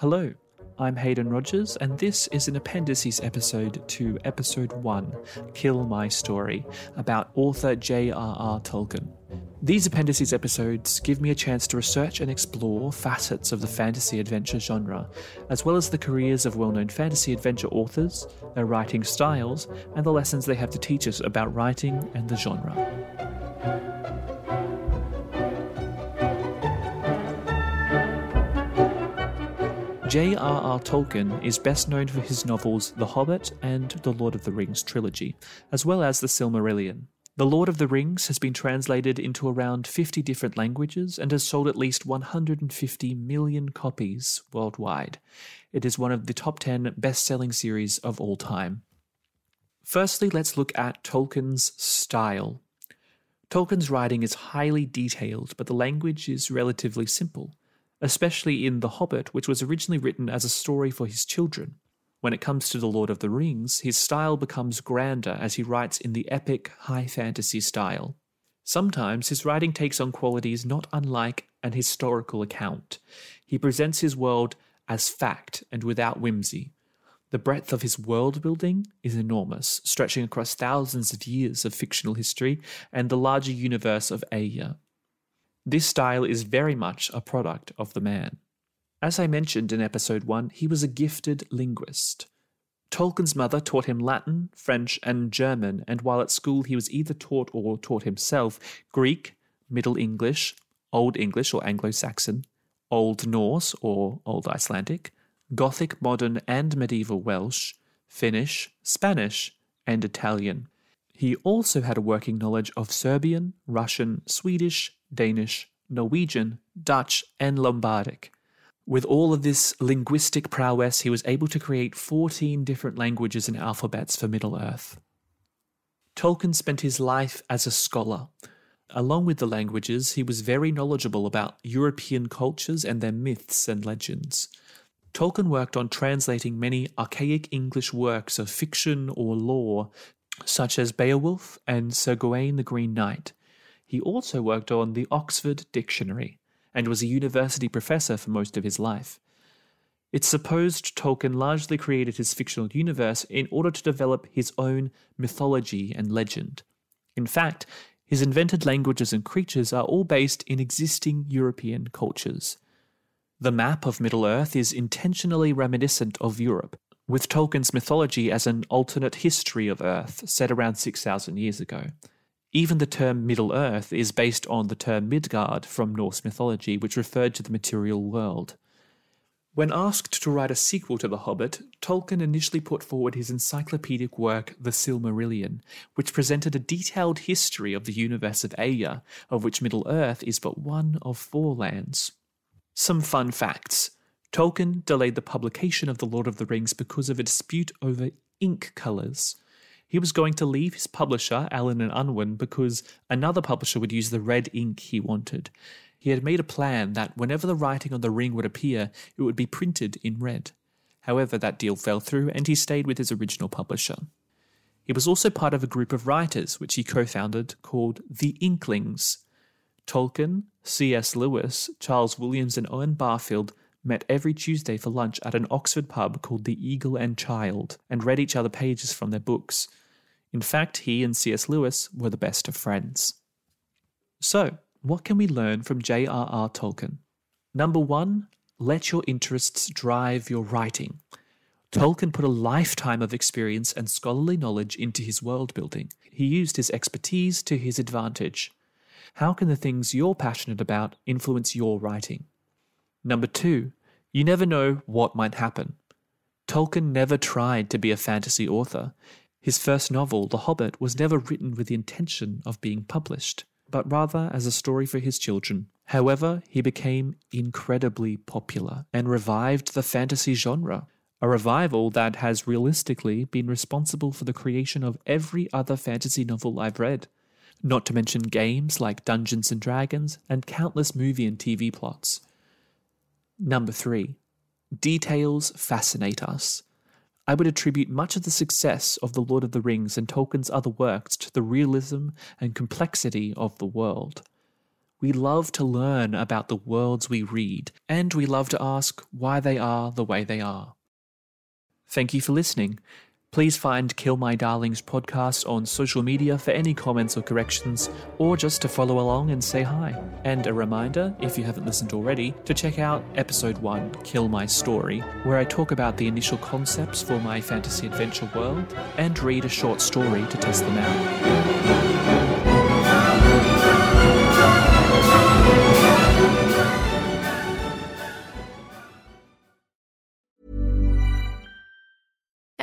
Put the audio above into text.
Hello, I'm Hayden Rogers, and this is an appendices episode to Episode 1, Kill My Story, about author J.R.R. Tolkien. These appendices episodes give me a chance to research and explore facets of the fantasy adventure genre, as well as the careers of well known fantasy adventure authors, their writing styles, and the lessons they have to teach us about writing and the genre. J.R.R. Tolkien is best known for his novels The Hobbit and The Lord of the Rings trilogy, as well as The Silmarillion. The Lord of the Rings has been translated into around 50 different languages and has sold at least 150 million copies worldwide. It is one of the top 10 best selling series of all time. Firstly, let's look at Tolkien's style. Tolkien's writing is highly detailed, but the language is relatively simple especially in The Hobbit, which was originally written as a story for his children. When it comes to The Lord of the Rings, his style becomes grander as he writes in the epic high fantasy style. Sometimes his writing takes on qualities not unlike an historical account. He presents his world as fact and without whimsy. The breadth of his world building is enormous, stretching across thousands of years of fictional history and the larger universe of Eärl. This style is very much a product of the man. As I mentioned in episode 1, he was a gifted linguist. Tolkien's mother taught him Latin, French, and German, and while at school he was either taught or taught himself Greek, Middle English, Old English or Anglo Saxon, Old Norse or Old Icelandic, Gothic, Modern, and Medieval Welsh, Finnish, Spanish, and Italian. He also had a working knowledge of Serbian, Russian, Swedish, Danish, Norwegian, Dutch, and Lombardic. With all of this linguistic prowess, he was able to create 14 different languages and alphabets for Middle Earth. Tolkien spent his life as a scholar. Along with the languages, he was very knowledgeable about European cultures and their myths and legends. Tolkien worked on translating many archaic English works of fiction or lore, such as Beowulf and Sir Gawain the Green Knight, he also worked on the Oxford Dictionary and was a university professor for most of his life. It's supposed Tolkien largely created his fictional universe in order to develop his own mythology and legend. In fact, his invented languages and creatures are all based in existing European cultures. The map of Middle Earth is intentionally reminiscent of Europe, with Tolkien's mythology as an alternate history of Earth set around 6,000 years ago. Even the term Middle Earth is based on the term Midgard from Norse mythology, which referred to the material world. When asked to write a sequel to The Hobbit, Tolkien initially put forward his encyclopedic work, The Silmarillion, which presented a detailed history of the universe of Eärl, of which Middle Earth is but one of four lands. Some fun facts. Tolkien delayed the publication of The Lord of the Rings because of a dispute over ink colours. He was going to leave his publisher, Allen and Unwin, because another publisher would use the red ink he wanted. He had made a plan that whenever the writing on the ring would appear, it would be printed in red. However, that deal fell through, and he stayed with his original publisher. He was also part of a group of writers, which he co founded, called the Inklings. Tolkien, C.S. Lewis, Charles Williams, and Owen Barfield met every Tuesday for lunch at an Oxford pub called the Eagle and Child and read each other pages from their books. In fact, he and C.S. Lewis were the best of friends. So, what can we learn from J.R.R. Tolkien? Number one, let your interests drive your writing. Tolkien put a lifetime of experience and scholarly knowledge into his world building. He used his expertise to his advantage. How can the things you're passionate about influence your writing? Number two, you never know what might happen. Tolkien never tried to be a fantasy author. His first novel, The Hobbit, was never written with the intention of being published, but rather as a story for his children, However, he became incredibly popular and revived the fantasy genre, a revival that has realistically been responsible for the creation of every other fantasy novel I've read, not to mention games like Dungeons and Dragons and countless movie and TV plots. Number 3. Details fascinate us. I would attribute much of the success of The Lord of the Rings and Tolkien's other works to the realism and complexity of the world. We love to learn about the worlds we read, and we love to ask why they are the way they are. Thank you for listening. Please find Kill My Darlings podcast on social media for any comments or corrections, or just to follow along and say hi. And a reminder, if you haven't listened already, to check out episode 1, Kill My Story, where I talk about the initial concepts for my fantasy adventure world and read a short story to test them out.